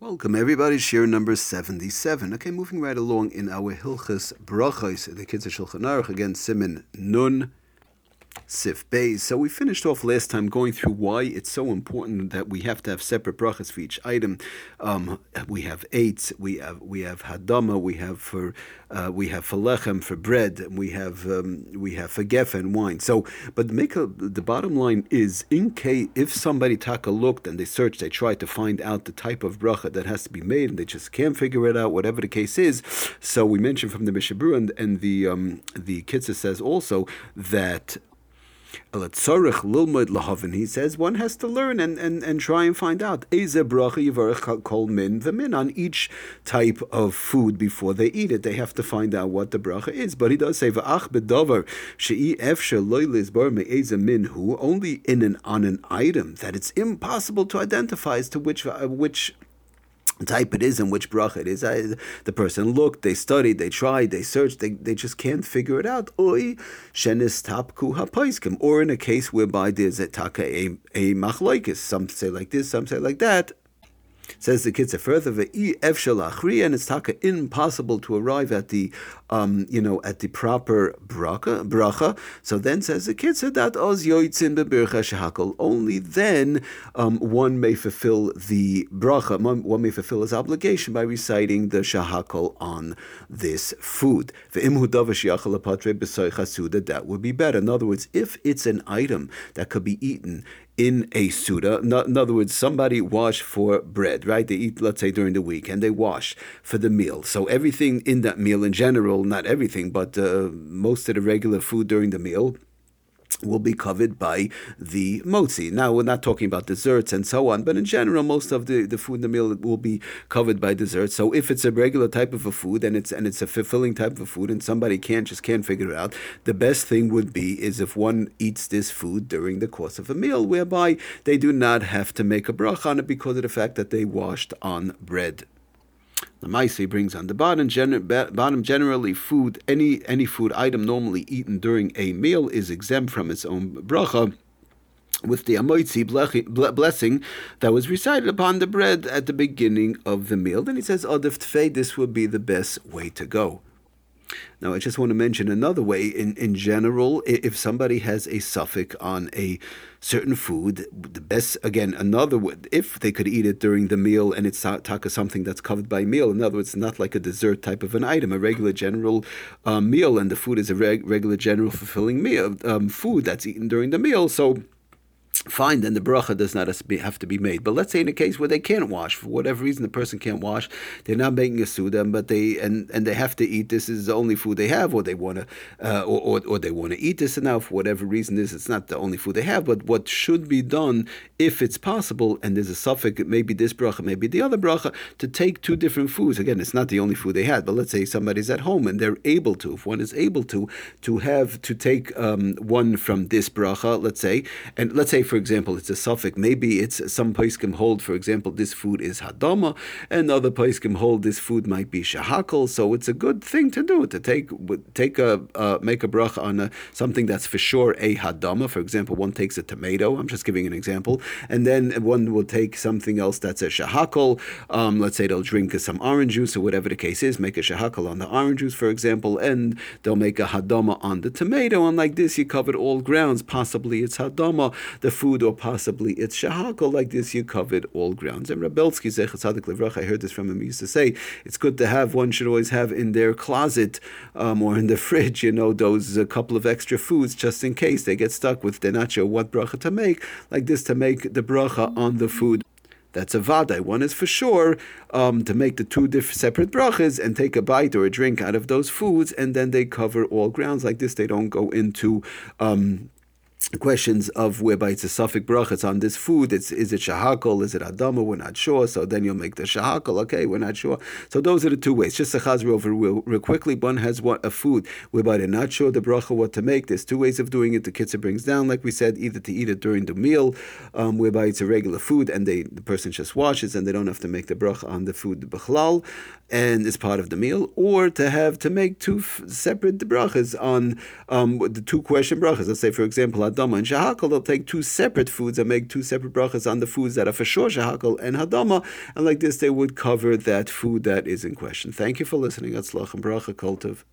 Welcome everybody, share number 77. Okay, moving right along in our Hilchas Brachos, the Kitzur Shulchan Aruch, again, Siman Nun. Sif Beis. So we finished off last time going through why it's so important that we have to have separate brachas for each item. Um, we have eight, we have we have hadama, we have for uh, we have for lechem for bread, we have um, we have for gefa and wine. So, but make a, the bottom line is in case if somebody taka looked and they searched, they tried to find out the type of bracha that has to be made, and they just can't figure it out, whatever the case is. So we mentioned from the Mishabur and, and the um, the Kitzah says also that he says one has to learn and, and, and try and find out min the min on each type of food before they eat it. They have to find out what the bracha is. But he does say only in an on an item that it's impossible to identify as to which uh, which type it is and which bracha it is. I, the person looked, they studied, they tried, they searched, they, they just can't figure it out. Tapku hapaiskim. Or in a case whereby there's a taka a, a. Some say like this, some say like that. Says the kids further the and it's taka impossible to arrive at the um, you know at the proper bracha bracha. So then says the kids that oz yoitzin shehakol. Only then um, one may fulfill the bracha. One, one, may fulfill his obligation by reciting the shahakol on this food. That would be better. In other words, if it's an item that could be eaten in a Suda. In other words, somebody washed for bread, right? They eat, let's say, during the week, and they wash for the meal. So everything in that meal in general, not everything, but uh, most of the regular food during the meal will be covered by the motzi. Now, we're not talking about desserts and so on, but in general, most of the, the food in the meal will be covered by desserts. So if it's a regular type of a food and it's and it's a fulfilling type of food and somebody can't just can't figure it out, the best thing would be is if one eats this food during the course of a meal, whereby they do not have to make a brach on it because of the fact that they washed on bread. The Maisi brings on the bottom, gener- bottom generally food, any, any food item normally eaten during a meal is exempt from its own bracha with the amoitzi blessing that was recited upon the bread at the beginning of the meal. Then he says, Odif Tfei, this would be the best way to go. Now, I just want to mention another way. In, in general, if somebody has a safek on a certain food, the best, again, another, if they could eat it during the meal and it's taka something that's covered by meal, in other words, not like a dessert type of an item, a regular general um, meal, and the food is a reg- regular general fulfilling meal, um, food that's eaten during the meal. So, fine, then the bracha does not have to be made. But let's say in a case where they can't wash for whatever reason, the person can't wash, they're not making a suda, but they and and they have to eat. This is the only food they have, or they want to, uh, or, or, or they want to eat this now for whatever reason. is it's not the only food they have. But what should be done, if it's possible, and there's a safek, maybe this bracha, maybe the other bracha, to take two different foods. Again, it's not the only food they had, but let's say somebody's at home and they're able to, if one is able to, to have to take um, one from this bracha, let's say, and let's say for example, it's a safek. Maybe it's some paiskim hold, for example, this food is hadama, and other paiskim hold this food might be shahakal. So it's a good thing to do to take take a uh, make a bracha on a, something that's for sure a hadama. For example, one takes a tomato. I'm just giving an example, and then one will take something else that's a shahakal. Um, let's say they'll drink some orange juice or whatever the case is. Make a shahakal on the orange juice, for example, and they'll make a hadama on the tomato. And like this, you covered all grounds. Possibly it's hadama. The food, or possibly it's shahakal. Like this, you covered all grounds. And Rabelsky Zechatzadik Levrach, I heard this from him. He used to say it's good to have. One should always have in their closet um, or in the fridge, you know, those a couple of extra foods just in case they get stuck with they're not sure what bracha to make. Like this, to make the bracha on the food. That's a vadai. One is for sure um, to make the two different separate brachas and take a bite or a drink out of those foods, and then they cover all grounds like this. They don't go into um, questions of whereby it's a safek bracha, it's on this food, it's is it shahakol, is it adama, we're not sure, so then you'll make the shahakol, okay, we're not sure. So those are the two ways. Just a chazr over real, real quickly, one has what a food whereby they're not sure the bracha what to make. There's two ways of doing it. The kitzah brings down, like we said, either to eat it during the meal, um, whereby it's a regular food and they the person just washes and they don't have to make the bracha on the food the b'chlal, and it's part of the meal, or to have to make two f- separate brachas on um, the two question brachas. Let's say, for example, Hadama and Shahakal, they'll take two separate foods and make two separate brachas on the foods that are for sure Shahakal and Hadama, and like this they would cover that food that is in question. Thank you for listening. Atzlach and Bracha Kultiv.